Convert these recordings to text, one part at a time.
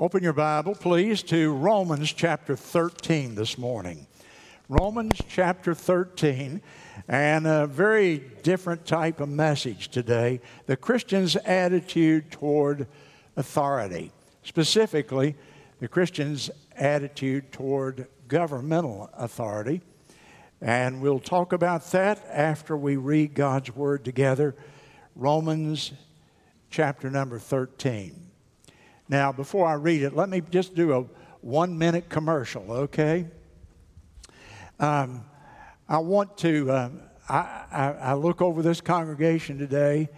Open your Bible, please, to Romans chapter 13 this morning. Romans chapter 13, and a very different type of message today the Christian's attitude toward authority, specifically, the Christian's attitude toward governmental authority. And we'll talk about that after we read God's Word together. Romans chapter number 13. Now, before I read it, let me just do a one minute commercial, okay? Um, I want to, uh, I, I, I, look over this congregation today,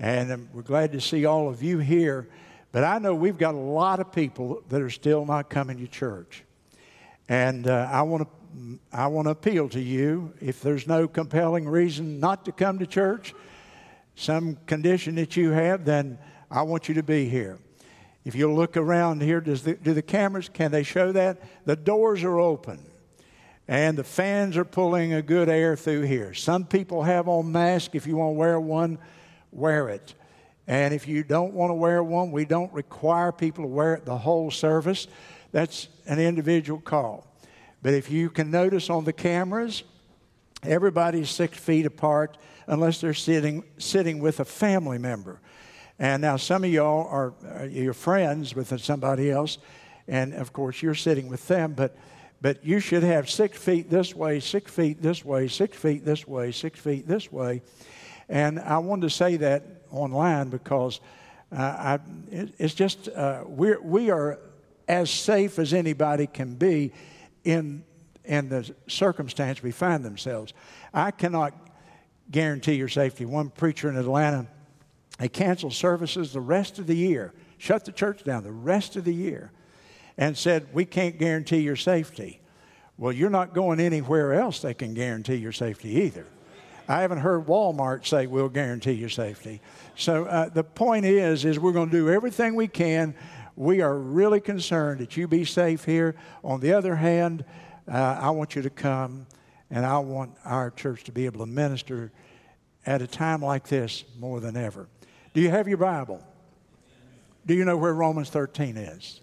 and we're glad to see all of you here, but I know we've got a lot of people that are still not coming to church. And uh, I want to I want to appeal to you if there's no compelling reason not to come to church, some condition that you have, then I want you to be here. If you look around here, does the, do the cameras, can they show that? The doors are open and the fans are pulling a good air through here. Some people have on masks. If you want to wear one, wear it. And if you don't want to wear one, we don't require people to wear it the whole service. That's an individual call. But if you can notice on the cameras, everybody's six feet apart unless they're sitting, sitting with a family member. And now some of y'all are, your friends with somebody else, and of course you're sitting with them, but but you should have six feet this way, six feet this way, six feet this way, six feet this way. And I wanted to say that online because uh, I, it, it's just uh, we're, we are as safe as anybody can be in in the circumstance we find themselves. I cannot guarantee your safety. One preacher in Atlanta they canceled services the rest of the year, shut the church down the rest of the year, and said, We can't guarantee your safety. Well, you're not going anywhere else that can guarantee your safety either. I haven't heard Walmart say we'll guarantee your safety. So uh, the point is, is we're going to do everything we can. We are really concerned that you be safe here. On the other hand, uh, I want you to come, and I want our church to be able to minister at a time like this more than ever. Do you have your Bible? Do you know where Romans 13 is?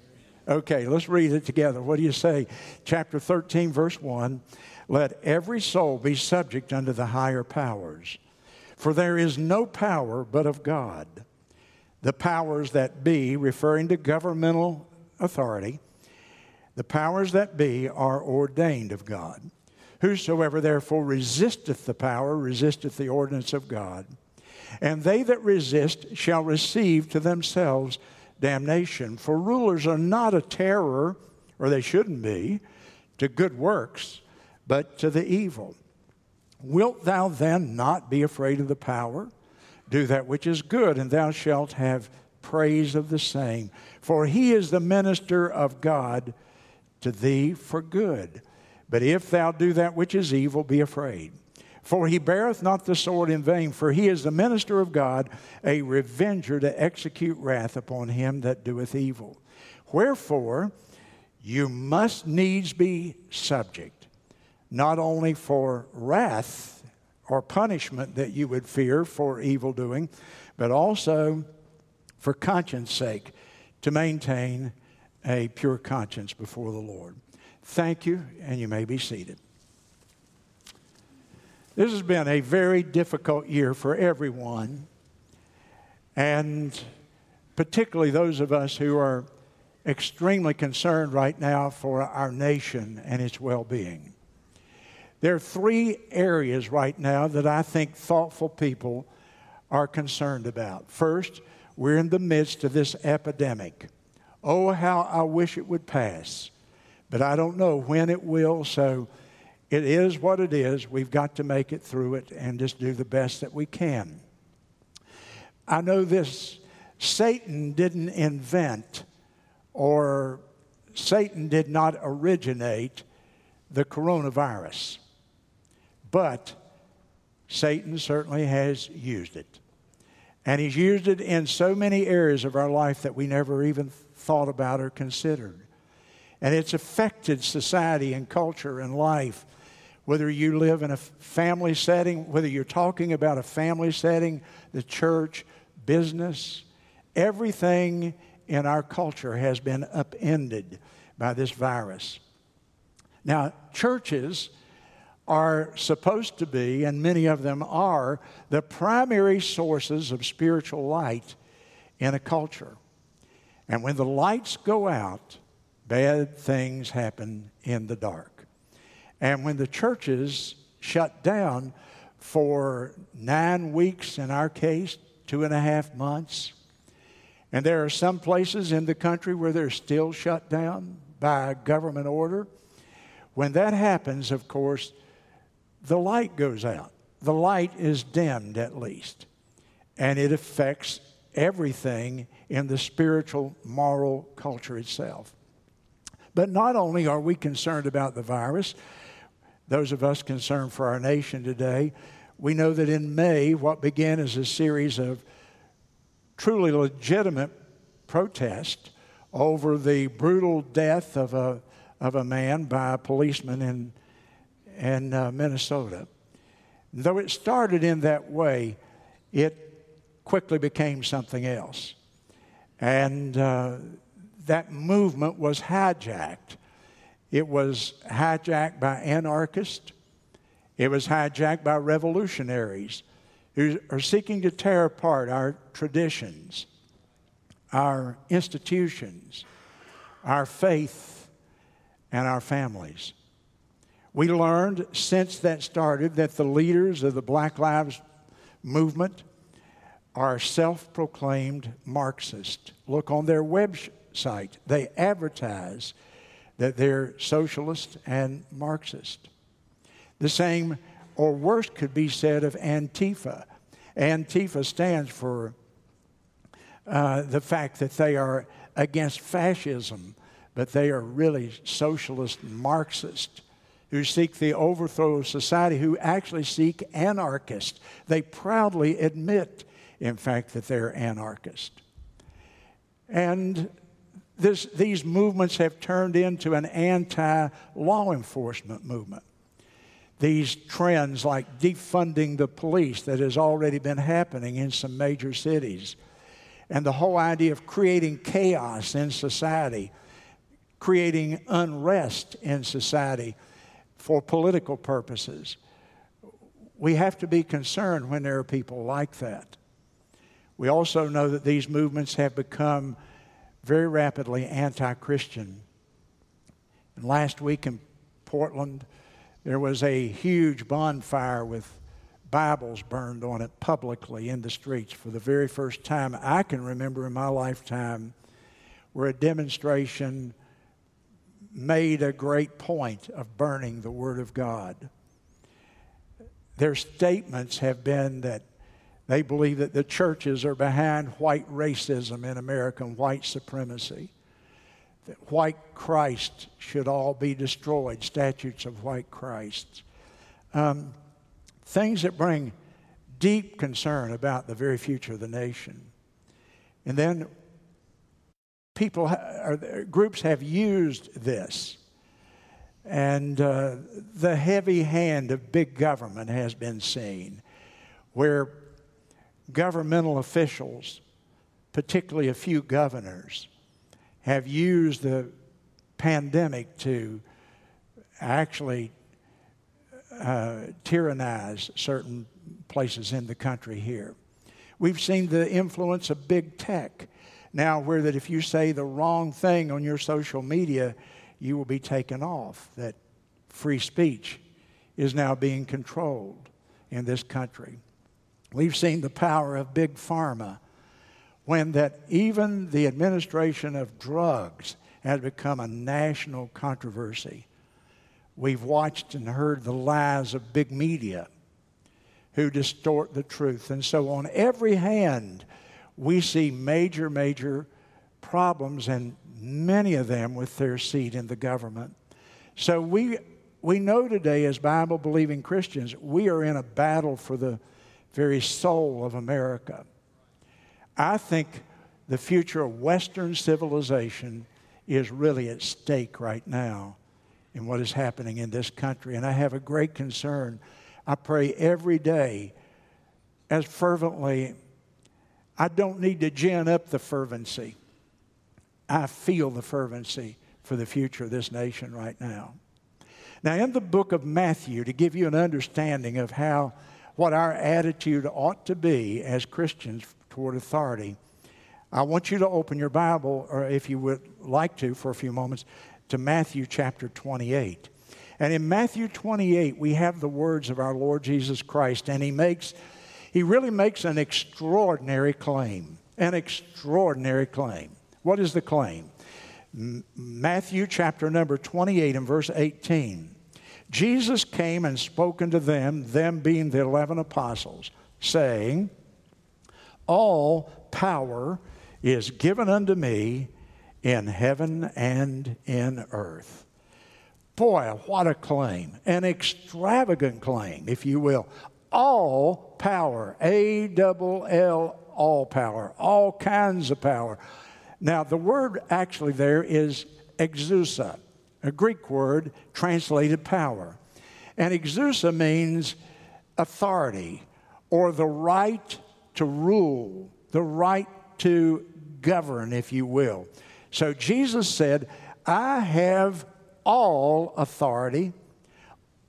Okay, let's read it together. What do you say? Chapter 13, verse 1 Let every soul be subject unto the higher powers, for there is no power but of God. The powers that be, referring to governmental authority, the powers that be are ordained of God. Whosoever therefore resisteth the power resisteth the ordinance of God. And they that resist shall receive to themselves damnation. For rulers are not a terror, or they shouldn't be, to good works, but to the evil. Wilt thou then not be afraid of the power? Do that which is good, and thou shalt have praise of the same. For he is the minister of God to thee for good. But if thou do that which is evil, be afraid. For he beareth not the sword in vain, for he is the minister of God, a revenger to execute wrath upon him that doeth evil. Wherefore, you must needs be subject, not only for wrath or punishment that you would fear for evil doing, but also for conscience sake, to maintain a pure conscience before the Lord. Thank you, and you may be seated. This has been a very difficult year for everyone, and particularly those of us who are extremely concerned right now for our nation and its well being. There are three areas right now that I think thoughtful people are concerned about. First, we're in the midst of this epidemic. Oh, how I wish it would pass, but I don't know when it will, so it is what it is. We've got to make it through it and just do the best that we can. I know this Satan didn't invent or Satan did not originate the coronavirus, but Satan certainly has used it. And he's used it in so many areas of our life that we never even thought about or considered. And it's affected society and culture and life whether you live in a family setting, whether you're talking about a family setting, the church, business, everything in our culture has been upended by this virus. Now, churches are supposed to be, and many of them are, the primary sources of spiritual light in a culture. And when the lights go out, bad things happen in the dark. And when the churches shut down for nine weeks, in our case, two and a half months, and there are some places in the country where they're still shut down by government order. When that happens, of course, the light goes out. The light is dimmed at least. And it affects everything in the spiritual, moral culture itself. But not only are we concerned about the virus, those of us concerned for our nation today, we know that in May, what began as a series of truly legitimate protests over the brutal death of a, of a man by a policeman in, in uh, Minnesota. Though it started in that way, it quickly became something else. And uh, that movement was hijacked. It was hijacked by anarchists. It was hijacked by revolutionaries who are seeking to tear apart our traditions, our institutions, our faith, and our families. We learned since that started that the leaders of the Black Lives Movement are self proclaimed Marxists. Look on their website, they advertise that they're socialist and Marxist. The same or worse could be said of Antifa. Antifa stands for uh, the fact that they are against fascism, but they are really socialist Marxist who seek the overthrow of society, who actually seek anarchist. They proudly admit, in fact, that they're anarchist. And this, these movements have turned into an anti law enforcement movement these trends like defunding the police that has already been happening in some major cities, and the whole idea of creating chaos in society, creating unrest in society for political purposes. We have to be concerned when there are people like that. We also know that these movements have become very rapidly anti Christian. And last week in Portland, there was a huge bonfire with Bibles burned on it publicly in the streets for the very first time I can remember in my lifetime, where a demonstration made a great point of burning the Word of God. Their statements have been that they believe that the churches are behind white racism in American white supremacy that white Christ should all be destroyed, statutes of white Christ. Um, things that bring deep concern about the very future of the nation. And then people, or groups have used this. And uh, the heavy hand of big government has been seen, where governmental officials, particularly a few governors, have used the pandemic to actually uh, tyrannize certain places in the country here. We've seen the influence of big tech now, where that if you say the wrong thing on your social media, you will be taken off. That free speech is now being controlled in this country. We've seen the power of big pharma when that even the administration of drugs has become a national controversy. We've watched and heard the lies of big media who distort the truth. And so, on every hand, we see major, major problems, and many of them with their seat in the government. So, we, we know today, as Bible believing Christians, we are in a battle for the very soul of America. I think the future of Western civilization is really at stake right now in what is happening in this country. And I have a great concern. I pray every day as fervently. I don't need to gin up the fervency. I feel the fervency for the future of this nation right now. Now, in the book of Matthew, to give you an understanding of how what our attitude ought to be as Christians toward authority, I want you to open your Bible, or if you would like to, for a few moments, to Matthew chapter 28. And in Matthew 28, we have the words of our Lord Jesus Christ, and he makes, he really makes an extraordinary claim. An extraordinary claim. What is the claim? Matthew chapter number 28 and verse 18. Jesus came and spoke unto them, them being the eleven apostles, saying, All power is given unto me in heaven and in earth. Boy, what a claim. An extravagant claim, if you will. All power, A double L, all power, all kinds of power. Now, the word actually there is exousia, a Greek word translated power. And exousia means authority or the right to rule, the right to govern, if you will. So Jesus said, I have all authority.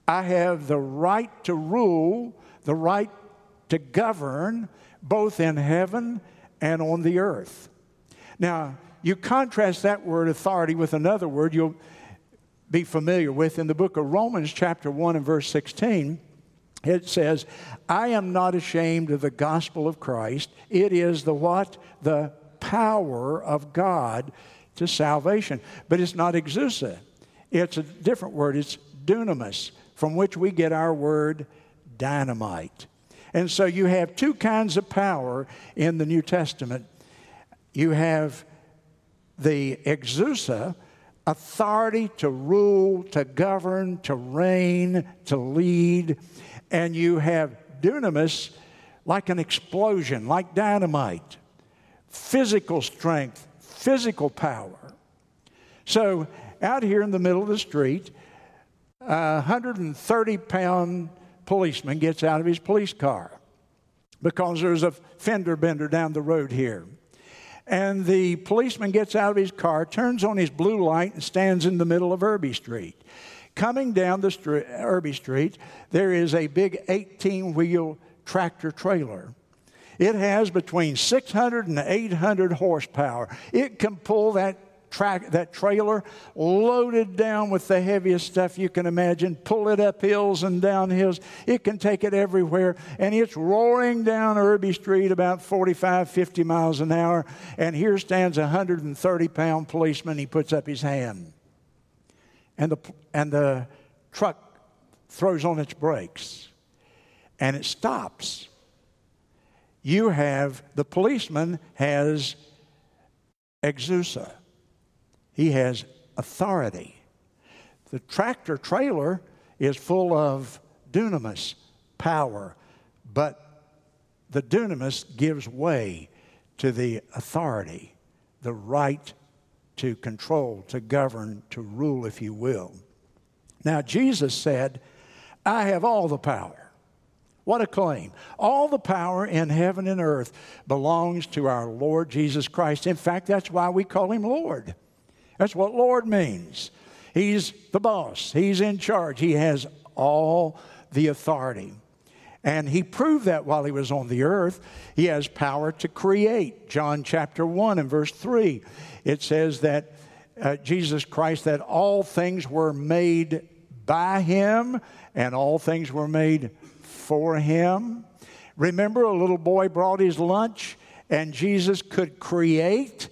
I have the right to rule, the right to govern, both in heaven and on the earth. Now, you contrast that word authority with another word you'll be familiar with in the book of Romans, chapter 1 and verse 16. It says, I am not ashamed of the gospel of Christ. It is the what? The power of God to salvation. But it's not exousia. It's a different word. It's dunamis, from which we get our word dynamite. And so you have two kinds of power in the New Testament. You have the exousia, authority to rule, to govern, to reign, to lead. And you have dunamis, like an explosion, like dynamite, physical strength, physical power. So, out here in the middle of the street, a 130 pound policeman gets out of his police car because there's a fender bender down the road here. And the policeman gets out of his car, turns on his blue light, and stands in the middle of Irby Street. Coming down the street, Irby Street, there is a big 18 wheel tractor trailer. It has between 600 and 800 horsepower. It can pull that track, that trailer loaded down with the heaviest stuff you can imagine, pull it up hills and down hills. It can take it everywhere. And it's roaring down Irby Street about 45, 50 miles an hour. And here stands a 130 pound policeman. He puts up his hand. And the, and the truck throws on its brakes and it stops. You have, the policeman has exousia he has authority. The tractor trailer is full of dunamis, power, but the dunamis gives way to the authority, the right to control, to govern, to rule, if you will. Now, Jesus said, I have all the power. What a claim. All the power in heaven and earth belongs to our Lord Jesus Christ. In fact, that's why we call him Lord. That's what Lord means. He's the boss, He's in charge, He has all the authority. And he proved that while he was on the earth. He has power to create. John chapter 1 and verse 3, it says that uh, Jesus Christ, that all things were made by him and all things were made for him. Remember, a little boy brought his lunch and Jesus could create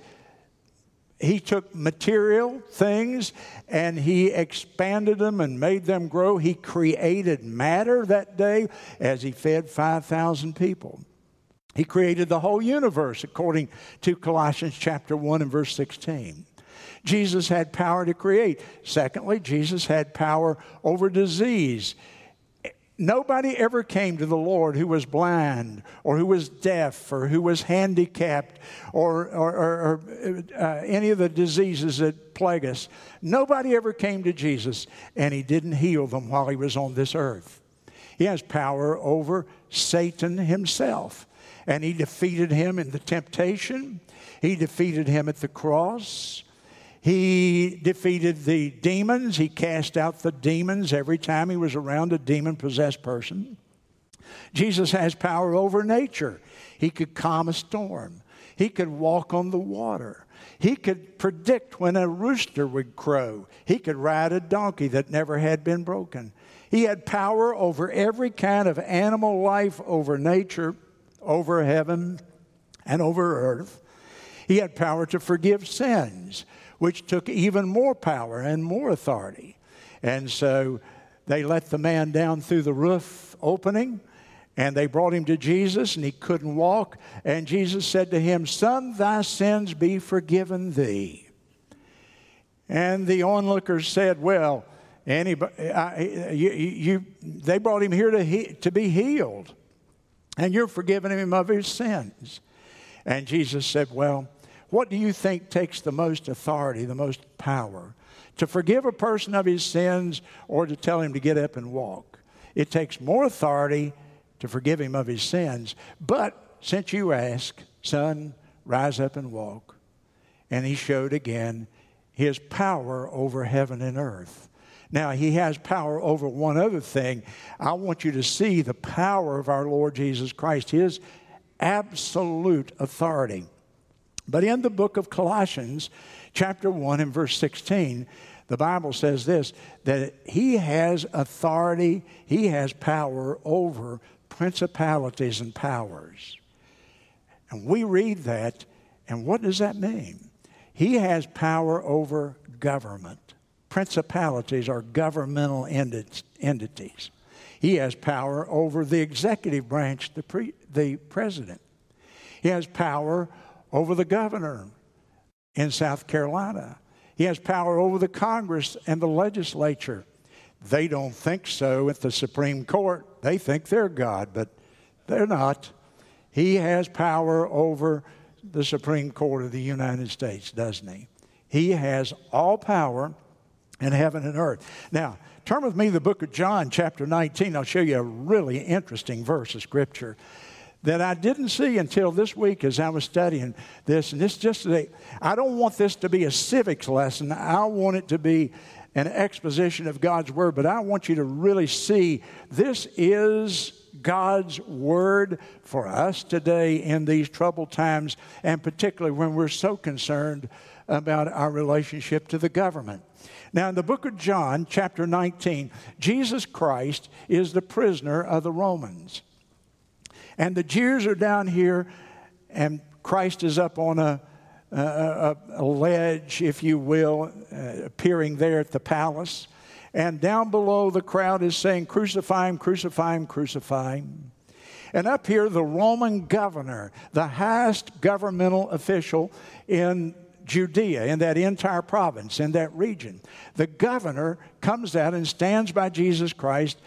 he took material things and he expanded them and made them grow. He created matter that day as he fed 5,000 people. He created the whole universe according to Colossians chapter 1 and verse 16. Jesus had power to create. Secondly, Jesus had power over disease. Nobody ever came to the Lord who was blind or who was deaf or who was handicapped or, or, or, or uh, any of the diseases that plague us. Nobody ever came to Jesus and he didn't heal them while he was on this earth. He has power over Satan himself. And he defeated him in the temptation, he defeated him at the cross. He defeated the demons. He cast out the demons every time he was around a demon possessed person. Jesus has power over nature. He could calm a storm, he could walk on the water. He could predict when a rooster would crow. He could ride a donkey that never had been broken. He had power over every kind of animal life, over nature, over heaven, and over earth. He had power to forgive sins, which took even more power and more authority. And so they let the man down through the roof opening and they brought him to Jesus, and he couldn't walk. And Jesus said to him, Son, thy sins be forgiven thee. And the onlookers said, Well, anybody, I, you, you, they brought him here to, he, to be healed, and you're forgiving him of his sins. And Jesus said, Well, what do you think takes the most authority, the most power? To forgive a person of his sins or to tell him to get up and walk? It takes more authority to forgive him of his sins. But since you ask, son, rise up and walk. And he showed again his power over heaven and earth. Now, he has power over one other thing. I want you to see the power of our Lord Jesus Christ, his absolute authority. But in the book of Colossians, chapter 1 and verse 16, the Bible says this that he has authority, he has power over principalities and powers. And we read that, and what does that mean? He has power over government. Principalities are governmental entities. He has power over the executive branch, the, pre, the president. He has power over the governor in South Carolina. He has power over the Congress and the legislature. They don't think so at the Supreme Court. They think they're God, but they're not. He has power over the Supreme Court of the United States, doesn't he? He has all power in heaven and earth. Now, turn with me to the book of John, chapter 19. I'll show you a really interesting verse of Scripture that I didn't see until this week as I was studying this. And this just, a, I don't want this to be a civics lesson. I want it to be an exposition of God's Word, but I want you to really see this is God's Word for us today in these troubled times, and particularly when we're so concerned about our relationship to the government. Now, in the book of John, chapter 19, Jesus Christ is the prisoner of the Romans. And the Jews are down here, and Christ is up on a a, a, ledge, if you will, uh, appearing there at the palace. And down below, the crowd is saying, Crucify him, crucify him, crucify him. And up here, the Roman governor, the highest governmental official in Judea, in that entire province, in that region, the governor comes out and stands by Jesus Christ.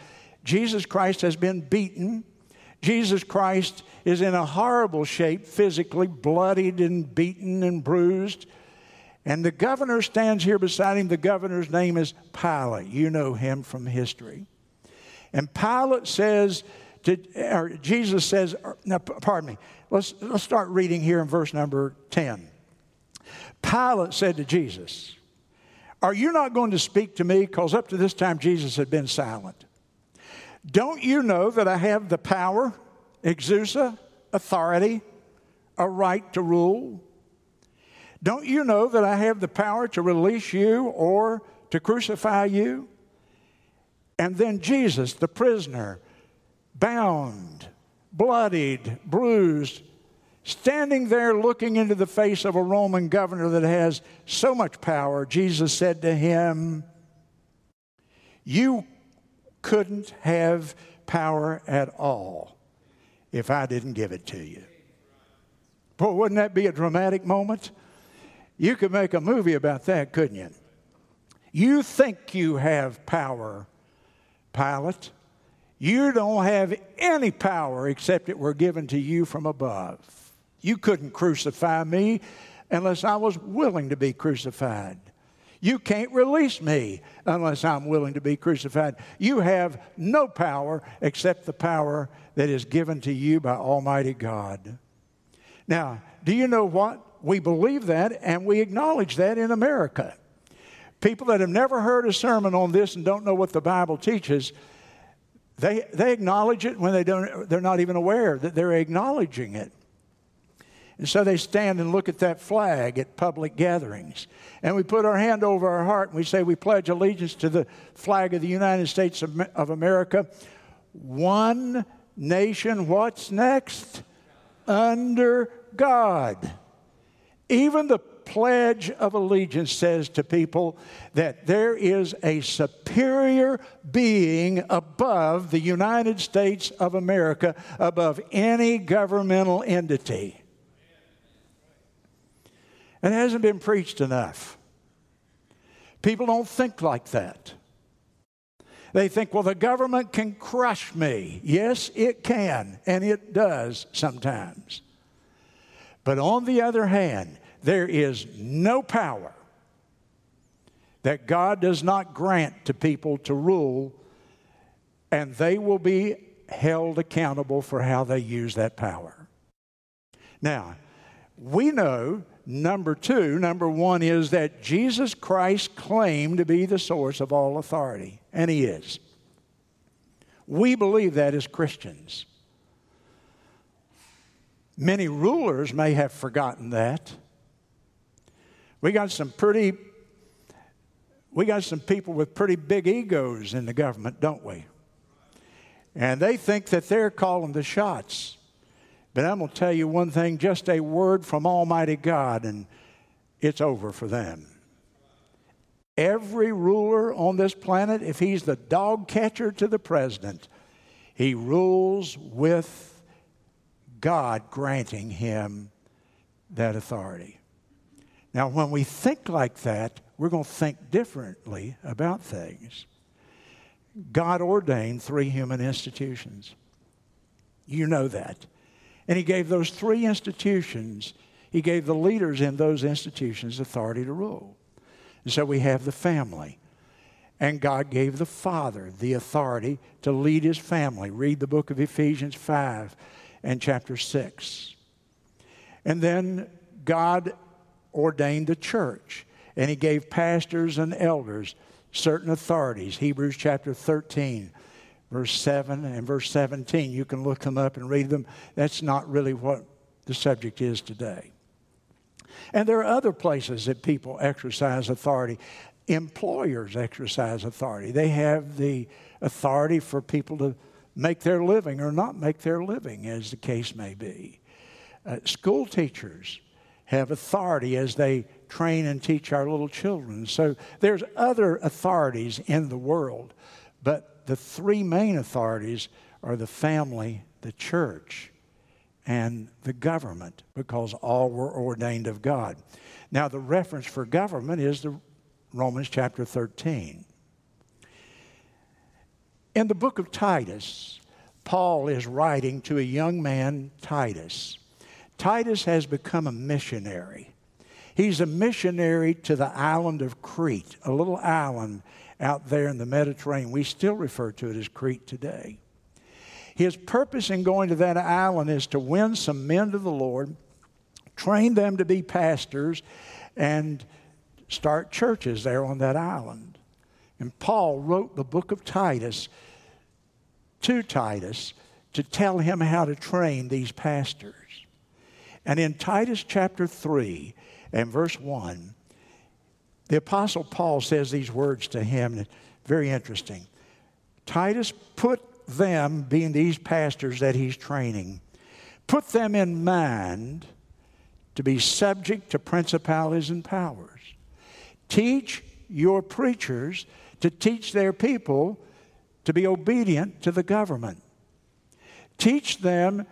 Jesus Christ has been beaten. Jesus Christ is in a horrible shape, physically, bloodied and beaten and bruised. And the governor stands here beside him. The governor's name is Pilate. You know him from history. And Pilate says, to, or Jesus says, pardon me, let's, let's start reading here in verse number 10. Pilate said to Jesus, Are you not going to speak to me? Because up to this time, Jesus had been silent. Don't you know that I have the power exousia, authority, a right to rule. Don't you know that I have the power to release you or to crucify you? And then Jesus, the prisoner, bound, bloodied, bruised, standing there looking into the face of a Roman governor that has so much power, Jesus said to him, You couldn't have power at all if I didn't give it to you. Boy, wouldn't that be a dramatic moment? You could make a movie about that, couldn't you? You think you have power, Pilate. You don't have any power except it were given to you from above. You couldn't crucify me unless I was willing to be crucified. You can't release me unless I'm willing to be crucified. You have no power except the power that is given to you by Almighty God. Now, do you know what? We believe that and we acknowledge that in America. People that have never heard a sermon on this and don't know what the Bible teaches, they, they acknowledge it when they don't, they're not even aware that they're acknowledging it. And so they stand and look at that flag at public gatherings. And we put our hand over our heart and we say, We pledge allegiance to the flag of the United States of America. One nation, what's next? Under God. Even the Pledge of Allegiance says to people that there is a superior being above the United States of America, above any governmental entity. And it hasn't been preached enough. People don't think like that. They think, well, the government can crush me. Yes, it can, and it does sometimes. But on the other hand, there is no power that God does not grant to people to rule, and they will be held accountable for how they use that power. Now, we know number two, number one is that Jesus Christ claimed to be the source of all authority, and He is. We believe that as Christians. Many rulers may have forgotten that. We got some pretty, we got some people with pretty big egos in the government, don't we? And they think that they're calling the shots. But I'm going to tell you one thing just a word from Almighty God, and it's over for them. Every ruler on this planet, if he's the dog catcher to the president, he rules with God granting him that authority. Now, when we think like that, we're going to think differently about things. God ordained three human institutions. You know that. And He gave those three institutions, He gave the leaders in those institutions authority to rule. And so we have the family. And God gave the father the authority to lead his family. Read the book of Ephesians 5 and chapter 6. And then God ordained the church, and he gave pastors and elders certain authorities. Hebrews chapter 13, verse 7 and verse 17. You can look them up and read them. That's not really what the subject is today. And there are other places that people exercise authority. Employers exercise authority. They have the authority for people to make their living or not make their living, as the case may be. Uh, school teachers have authority as they train and teach our little children. So there's other authorities in the world, but the three main authorities are the family, the church, and the government, because all were ordained of God. Now, the reference for government is the Romans chapter 13. In the book of Titus, Paul is writing to a young man, Titus. Titus has become a missionary. He's a missionary to the island of Crete, a little island out there in the Mediterranean. We still refer to it as Crete today. His purpose in going to that island is to win some men to the Lord, train them to be pastors, and start churches there on that island. And Paul wrote the book of Titus to Titus to tell him how to train these pastors. And in Titus chapter 3 and verse 1, the Apostle Paul says these words to him, very interesting. Titus, put them, being these pastors that he's training, put them in mind to be subject to principalities and powers. Teach your preachers to teach their people to be obedient to the government. Teach them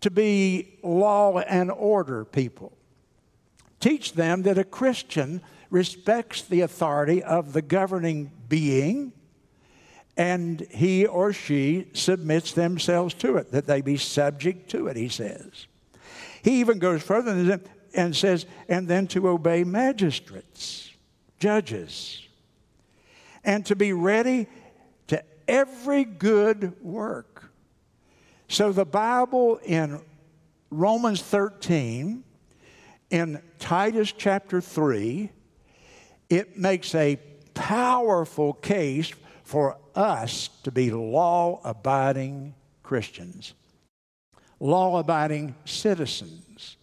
to be law and order people. Teach them that a Christian respects the authority of the governing being and he or she submits themselves to it, that they be subject to it, he says. He even goes further and says, and then to obey magistrates. judges, and to be ready to every good work. So the Bible in Romans 13, in Titus chapter 3, it makes a powerful case for us to be law abiding Christians, law abiding citizens.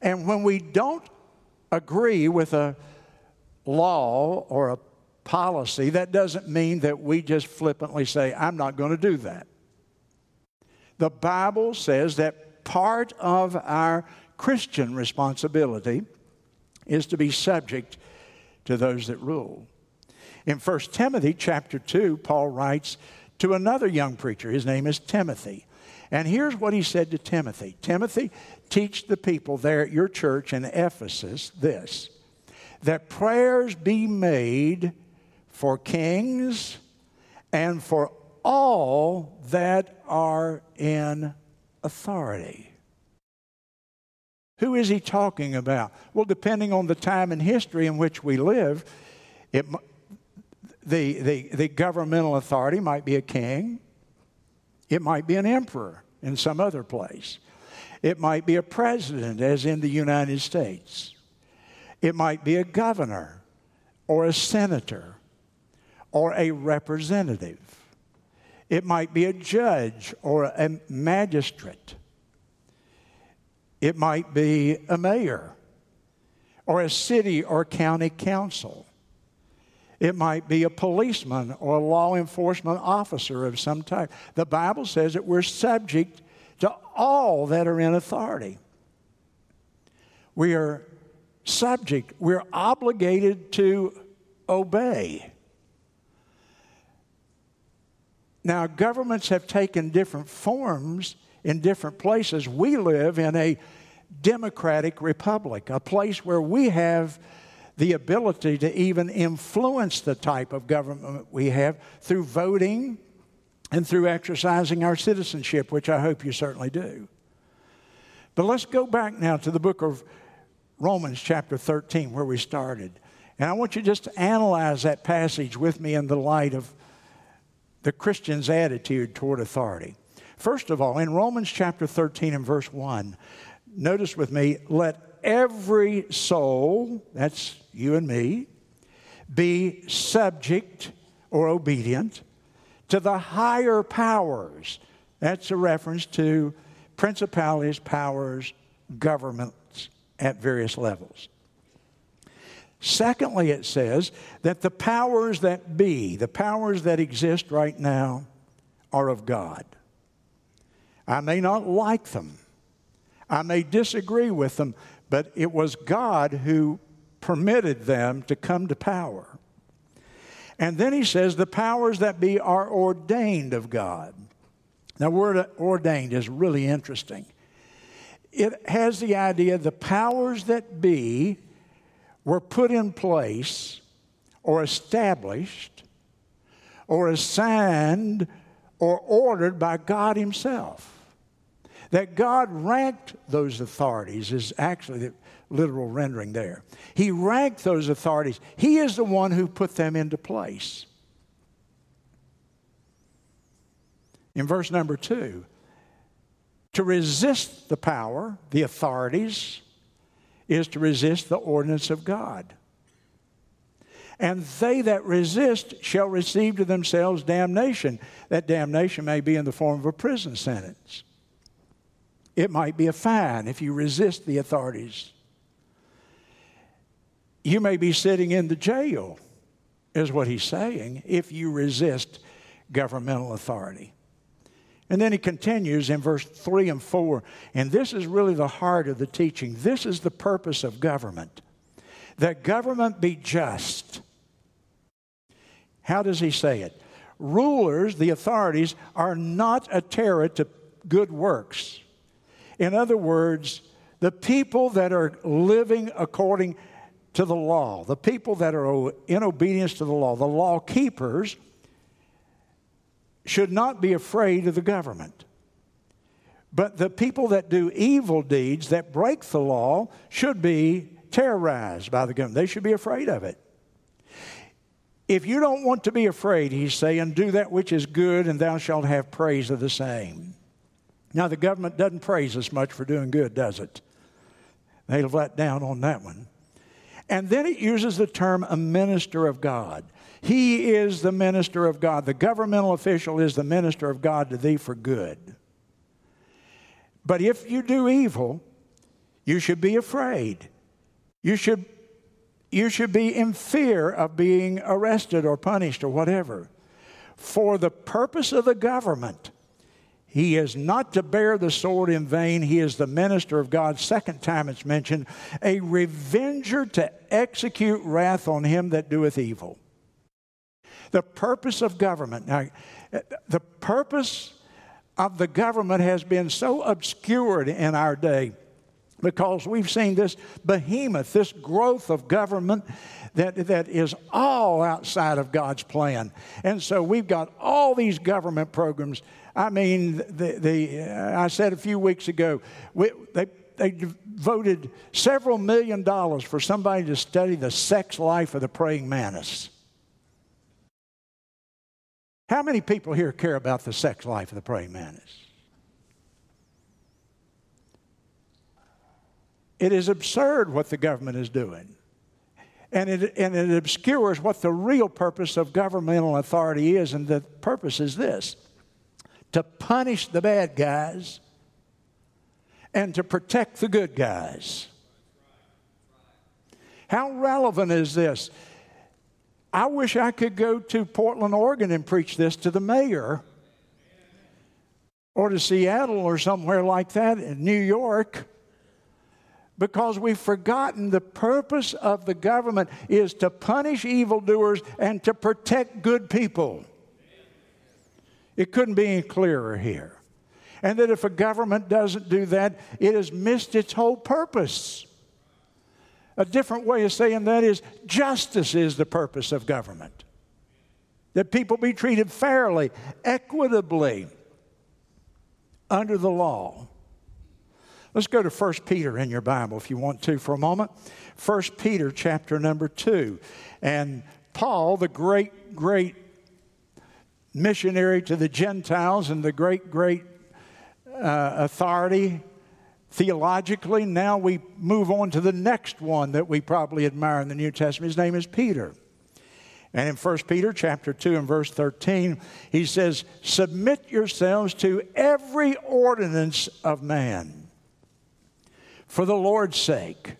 And when we don't agree with a law or a policy, that doesn't mean that we just flippantly say, I'm not going to do that. The Bible says that part of our Christian responsibility is to be subject to those that rule. In 1 Timothy chapter 2, Paul writes to another young preacher. His name is Timothy. And here's what he said to Timothy Timothy, teach the people there at your church in Ephesus this that prayers be made for kings and for all that are in authority. Who is he talking about? Well, depending on the time and history in which we live, it, the, the, the governmental authority might be a king, it might be an emperor in some other place, it might be a president, as in the United States, it might be a governor or a senator or a representative. It might be a judge or a magistrate. It might be a mayor or a city or county council. It might be a policeman or a law enforcement officer of some type. The Bible says that we're subject to all that are in authority. We are subject, we're obligated to obey. Now, governments have taken different forms in different places. We live in a democratic republic, a place where we have the ability to even influence the type of government we have through voting and through exercising our citizenship, which I hope you certainly do. But let's go back now to the book of Romans, chapter 13, where we started. And I want you just to analyze that passage with me in the light of the Christian's attitude toward authority. First of all, in Romans chapter 13 and verse 1, notice with me, let every soul, that's you and me, be subject or obedient to the higher powers. That's a reference to principalities, powers, governments at various levels. Secondly, it says that the powers that be, the powers that exist right now, are of God. I may not like them, I may disagree with them, but it was God who permitted them to come to power. And then he says, the powers that be are ordained of God. Now, word ordained is really interesting. It has the idea the powers that be were put in place or established or assigned or ordered by God Himself. That God ranked those authorities is actually the literal rendering there. He ranked those authorities, He is the one who put them into place. In verse number two, to resist the power, the authorities, is to resist the ordinance of God. And they that resist shall receive to themselves damnation. That damnation may be in the form of a prison sentence. It might be a fine if you resist the authorities. You may be sitting in the jail, is what he's saying, if you resist governmental authority. And then he continues in verse 3 and 4, and this is really the heart of the teaching. This is the purpose of government that government be just. How does he say it? Rulers, the authorities, are not a terror to good works. In other words, the people that are living according to the law, the people that are in obedience to the law, the law keepers, should not be afraid of the government. But the people that do evil deeds, that break the law, should be terrorized by the government. They should be afraid of it. If you don't want to be afraid, he's saying, do that which is good, and thou shalt have praise of the same. Now, the government doesn't praise us much for doing good, does it? They've let down on that one. And then it uses the term a minister of God. He is the minister of God. The governmental official is the minister of God to thee for good. But if you do evil, you should be afraid. You should, you should be in fear of being arrested or punished or whatever. For the purpose of the government, he is not to bear the sword in vain. He is the minister of God. Second time it's mentioned, a revenger to execute wrath on him that doeth evil. The purpose of government. Now, the purpose of the government has been so obscured in our day because we've seen this behemoth, this growth of government that, that is all outside of God's plan. And so we've got all these government programs. I mean, the, the, uh, I said a few weeks ago, we, they, they devoted several million dollars for somebody to study the sex life of the praying mantis. How many people here care about the sex life of the praying mantis? It is absurd what the government is doing. And it, and it obscures what the real purpose of governmental authority is. And the purpose is this to punish the bad guys and to protect the good guys. How relevant is this? I wish I could go to Portland, Oregon and preach this to the mayor or to Seattle or somewhere like that in New York because we've forgotten the purpose of the government is to punish evildoers and to protect good people. It couldn't be any clearer here. And that if a government doesn't do that, it has missed its whole purpose. A different way of saying that is justice is the purpose of government. That people be treated fairly, equitably, under the law. Let's go to 1 Peter in your Bible if you want to for a moment. 1 Peter chapter number 2. And Paul, the great, great missionary to the Gentiles and the great, great uh, authority theologically. Now we move on to the next one that we probably admire in the New Testament. His name is Peter. And in 1 Peter chapter 2 and verse 13, he says, Submit yourselves to every ordinance of man for the Lord's sake,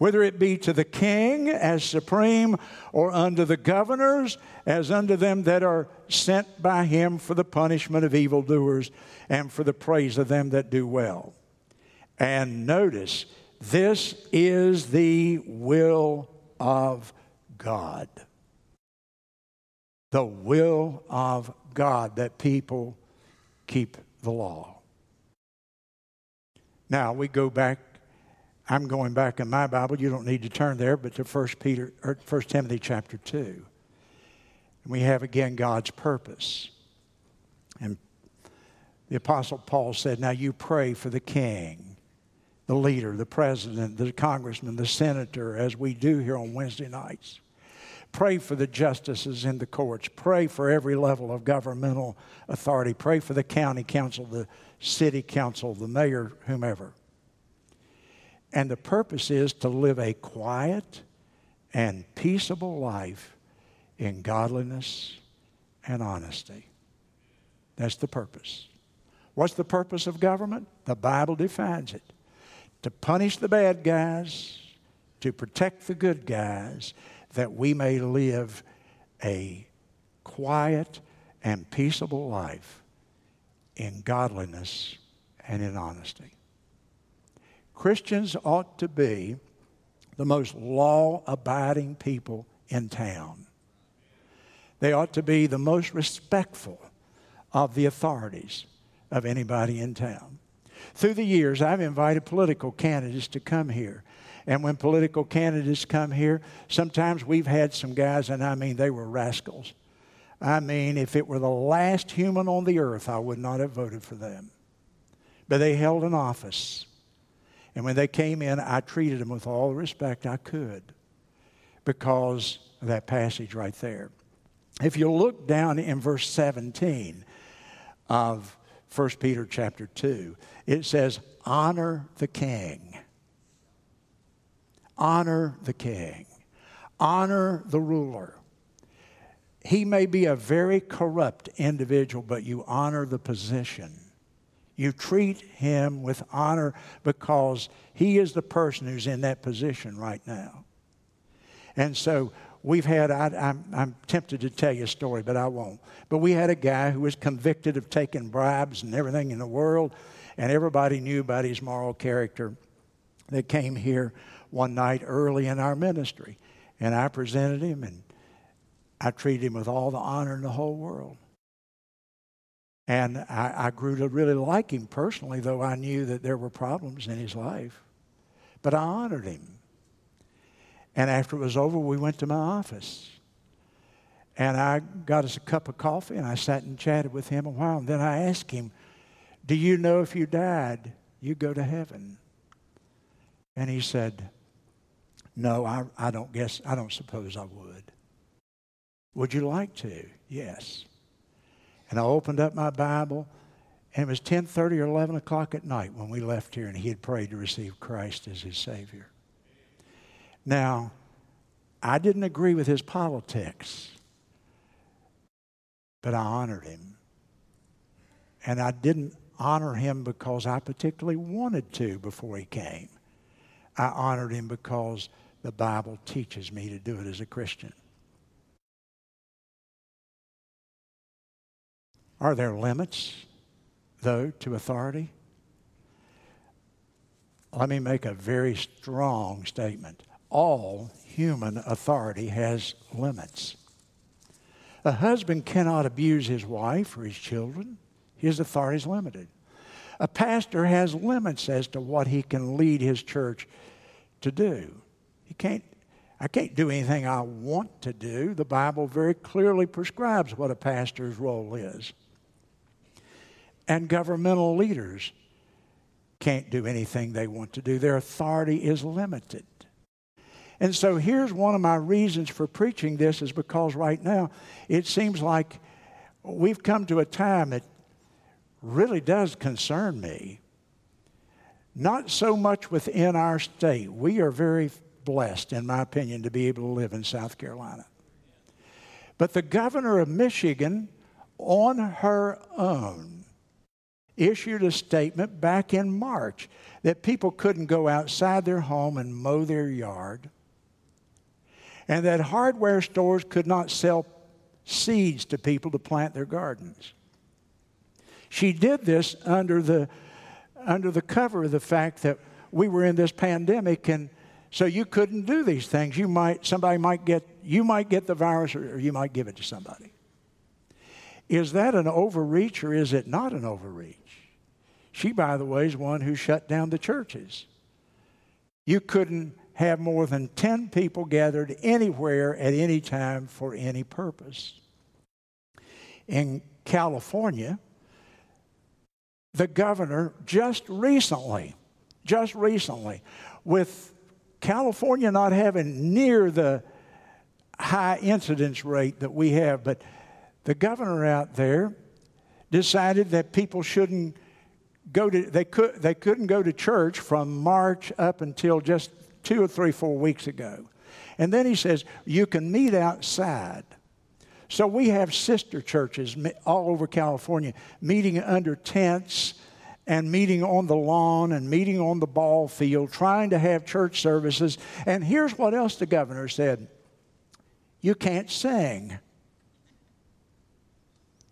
whether it be to the king as supreme or unto the governors as unto them that are sent by him for the punishment of evildoers and for the praise of them that do well. And notice, this is the will of God. The will of God that people keep the law. Now we go back. I'm going back in my Bible. You don't need to turn there, but to 1 Peter or 1 Timothy chapter 2. And we have again God's purpose. And the Apostle Paul said, Now you pray for the king the leader, the president, the congressman, the senator, as we do here on Wednesday nights. Pray for the justices in the courts. Pray for every level of governmental authority. Pray for the county council, the city council, the mayor, whomever. And the purpose is to live a quiet and peaceable life in godliness and honesty. That's the purpose. What's the purpose of government? The Bible defines it to punish the bad guys, to protect the good guys, that we may live a quiet and peaceable life in godliness and in honesty. Christians ought to be the most law abiding people in town. They ought to be the most respectful of the authorities of anybody in town. Through the years, I've invited political candidates to come here. And when political candidates come here, sometimes we've had some guys, and I mean, they were rascals. I mean, if it were the last human on the earth, I would not have voted for them. But they held an office. And when they came in, I treated them with all the respect I could because of that passage right there. If you look down in verse 17 of 1 Peter chapter 2, it says, Honor the king. Honor the king. Honor the ruler. He may be a very corrupt individual, but you honor the position. You treat him with honor because he is the person who's in that position right now. And so we've had, I, am I'm, I'm tempted to tell you a story, but I won't. But we had a guy who was convicted of taking bribes and everything in the world, and everybody knew about his moral character that came here one night early in our ministry. And I presented him, and I treated him with all the honor in the whole world. And I, I grew to really like him personally, though I knew that there were problems in his life. But I honored him. And after it was over, we went to my office. And I got us a cup of coffee and I sat and chatted with him a while. And then I asked him, Do you know if you died, you go to heaven? And he said, No, I, I don't guess, I don't suppose I would. Would you like to? Yes. And I opened up my Bible, and it was 10:30 or 11 o'clock at night when we left here, and he had prayed to receive Christ as his Savior. Now, I didn't agree with his politics, but I honored him. And I didn't honor him because I particularly wanted to before he came. I honored him because the Bible teaches me to do it as a Christian. Are there limits, though, to authority? Let me make a very strong statement all human authority has limits. A husband cannot abuse his wife or his children, his authority is limited. A pastor has limits as to what he can lead his church to do. He can't, I can't do anything I want to do. The Bible very clearly prescribes what a pastor's role is. And governmental leaders can't do anything they want to do, their authority is limited. And so here's one of my reasons for preaching this is because right now it seems like we've come to a time that really does concern me. Not so much within our state. We are very blessed, in my opinion, to be able to live in South Carolina. But the governor of Michigan, on her own, issued a statement back in March that people couldn't go outside their home and mow their yard and that hardware stores could not sell seeds to people to plant their gardens. She did this under the, under the cover of the fact that we were in this pandemic and so you couldn't do these things. You might, somebody might get, you might get the virus or, or you might give it to somebody. Is that an overreach or is it not an overreach? She, by the way, is one who shut down the churches. You couldn't have more than 10 people gathered anywhere at any time for any purpose. In California, the governor just recently, just recently, with California not having near the high incidence rate that we have, but the governor out there decided that people shouldn't go to they could they couldn't go to church from March up until just two or three, four weeks ago. And then he says, you can meet outside. So we have sister churches all over California meeting under tents and meeting on the lawn and meeting on the ball field, trying to have church services. And here's what else the governor said you can't sing.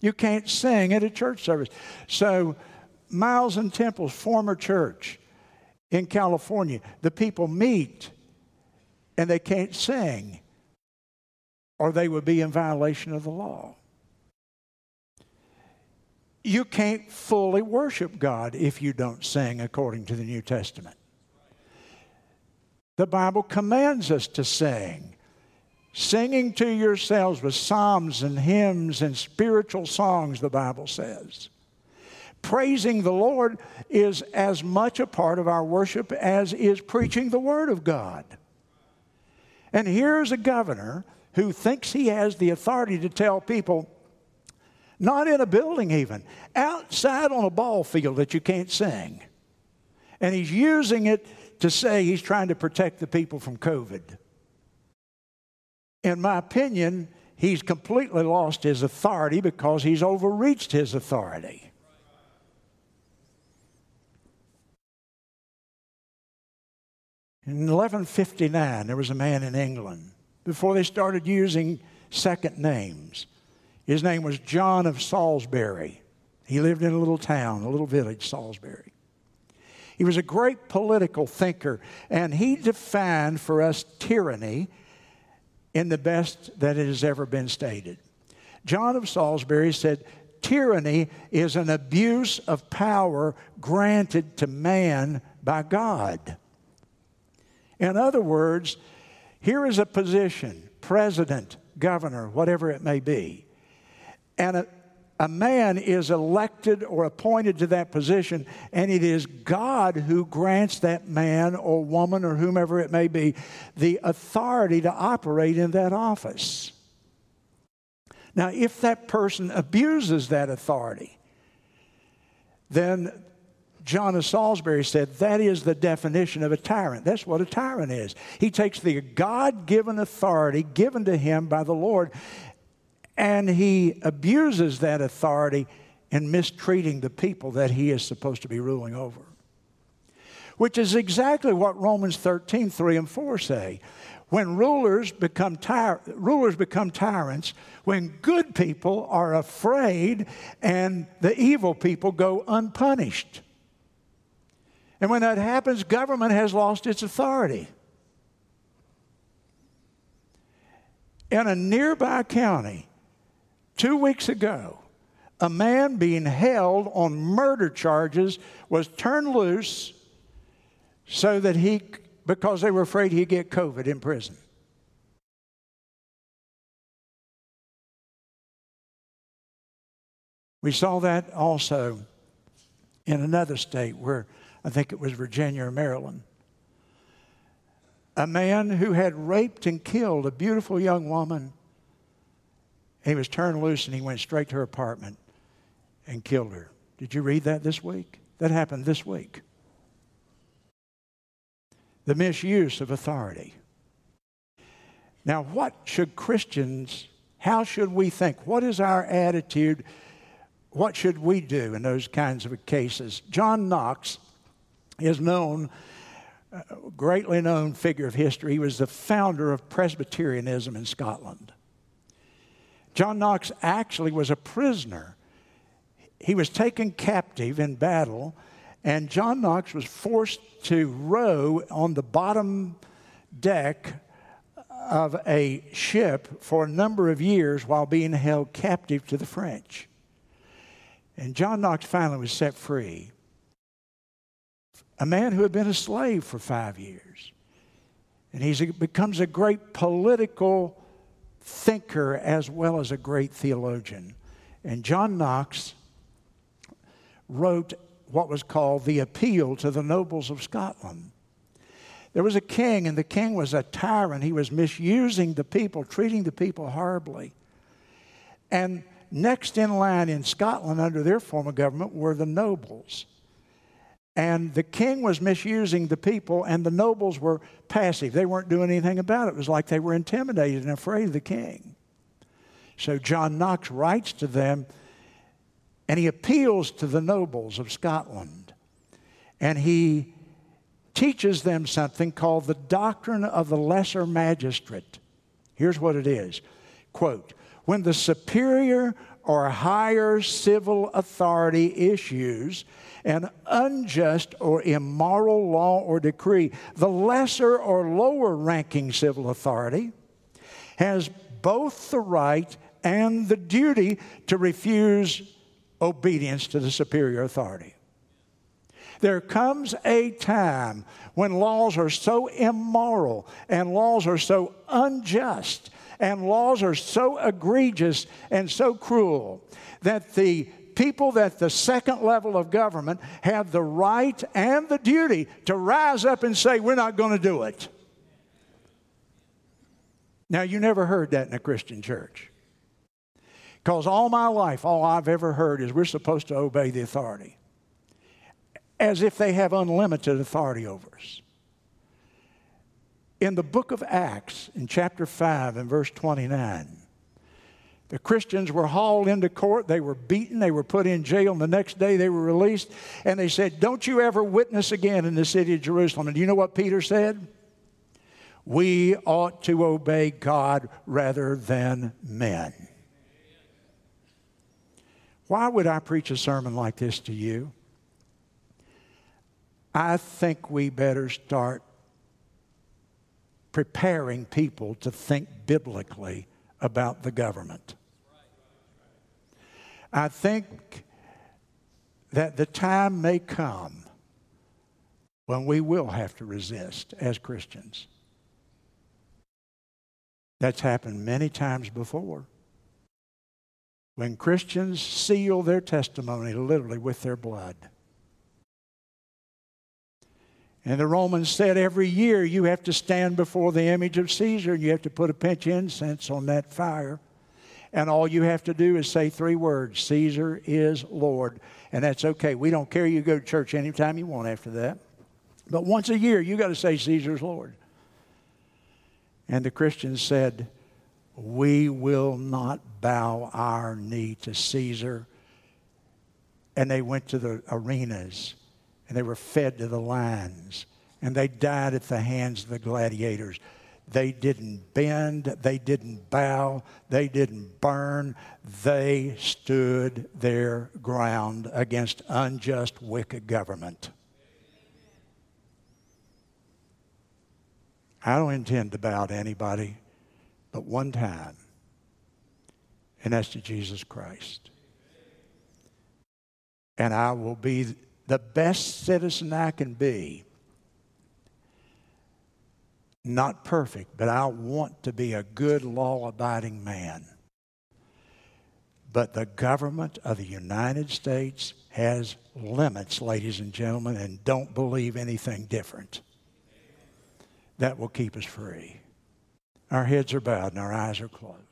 You can't sing at a church service. So, Miles and Temple's former church in California. The people meet and they can't sing, or they would be in violation of the law. You can't fully worship God if you don't sing according to the New Testament. The Bible commands us to sing. Singing to yourselves with psalms and hymns and spiritual songs, the Bible says. Praising the Lord is as much a part of our worship as is preaching the Word of God. And here's a governor who thinks he has the authority to tell people, not in a building even, outside on a ball field that you can't sing. And he's using it to say he's trying to protect the people from COVID. In my opinion, he's completely lost his authority because he's overreached his authority. In 1159, there was a man in England, before they started using second names. His name was John of Salisbury. He lived in a little town, a little village, Salisbury. He was a great political thinker, and he defined for us tyranny in the best that it has ever been stated. John of Salisbury said, Tyranny is an abuse of power granted to man by God. In other words, here is a position, president, governor, whatever it may be, and a, a man is elected or appointed to that position, and it is God who grants that man or woman or whomever it may be the authority to operate in that office. Now, if that person abuses that authority, then John of Salisbury said that is the definition of a tyrant. That's what a tyrant is. He takes the God given authority given to him by the Lord and he abuses that authority in mistreating the people that he is supposed to be ruling over. Which is exactly what Romans 13, 3 and 4 say. When rulers become, rulers become tyrants, when good people are afraid and the evil people go unpunished. And when that happens, government has lost its authority. In a nearby county, Two weeks ago, a man being held on murder charges was turned loose so that he, because they were afraid he'd get COVID in prison. We saw that also in another state where I think it was Virginia or Maryland. A man who had raped and killed a beautiful young woman he was turned loose and he went straight to her apartment and killed her. Did you read that this week? That happened this week. The misuse of authority. Now, what should Christians, how should we think? What is our attitude? What should we do in those kinds of cases? John Knox is known, a greatly known figure of history. He was the founder of Presbyterianism in Scotland. John Knox actually was a prisoner. He was taken captive in battle, and John Knox was forced to row on the bottom deck of a ship for a number of years while being held captive to the French. And John Knox finally was set free. A man who had been a slave for five years. And he becomes a great political thinker as well as a great theologian. And John Knox wrote what was called the Appeal to the Nobles of Scotland. There was a king, and the king was a tyrant. He was misusing the people, treating the people horribly. And next in line in Scotland, under their form of government, were the nobles. And the king was misusing the people, and the nobles were passive. They weren't doing anything about it. It was like they were intimidated and afraid of the king. So John Knox writes to them, and he appeals to the nobles of Scotland. And he teaches them something called the doctrine of the lesser magistrate. Here's what it is quote, when the superior or higher civil authority issues an unjust or immoral law or decree, the lesser or lower ranking civil authority has both the right and the duty to refuse obedience to the superior authority. There comes a time when laws are so immoral and laws are so unjust and laws are so egregious and so cruel that the people that the second level of government have the right and the duty to rise up and say, We're not going to do it. Now, you never heard that in a Christian church. Because all my life, all I've ever heard is we're supposed to obey the authority as if they have unlimited authority over us. In the book of Acts, in chapter 5 and verse 29, the Christians were hauled into court, they were beaten, they were put in jail, and the next day they were released. And they said, Don't you ever witness again in the city of Jerusalem. And you know what Peter said? We ought to obey God rather than men. Why would I preach a sermon like this to you? I think we better start preparing people to think biblically about the government. I think that the time may come when we will have to resist as Christians. That's happened many times before. When Christians seal their testimony literally with their blood. And the Romans said every year you have to stand before the image of Caesar and you have to put a pinch of incense on that fire. And all you have to do is say three words Caesar is Lord. And that's okay. We don't care. You go to church anytime you want after that. But once a year, you got to say Caesar's Lord. And the Christians said, We will not bow our knee to Caesar. And they went to the arenas and they were fed to the lions, and they died at the hands of the gladiators. They didn't bend, they didn't bow, they didn't burn. They stood their ground against unjust, wicked government. I don't intend to bow to anybody but one time, and that's to Jesus Christ. And I will be the best citizen I can be. Not perfect, but I want to be a good law abiding man. But the government of the United States has limits, ladies and gentlemen, and don't believe anything different. That will keep us free. Our heads are bowed and our eyes are closed.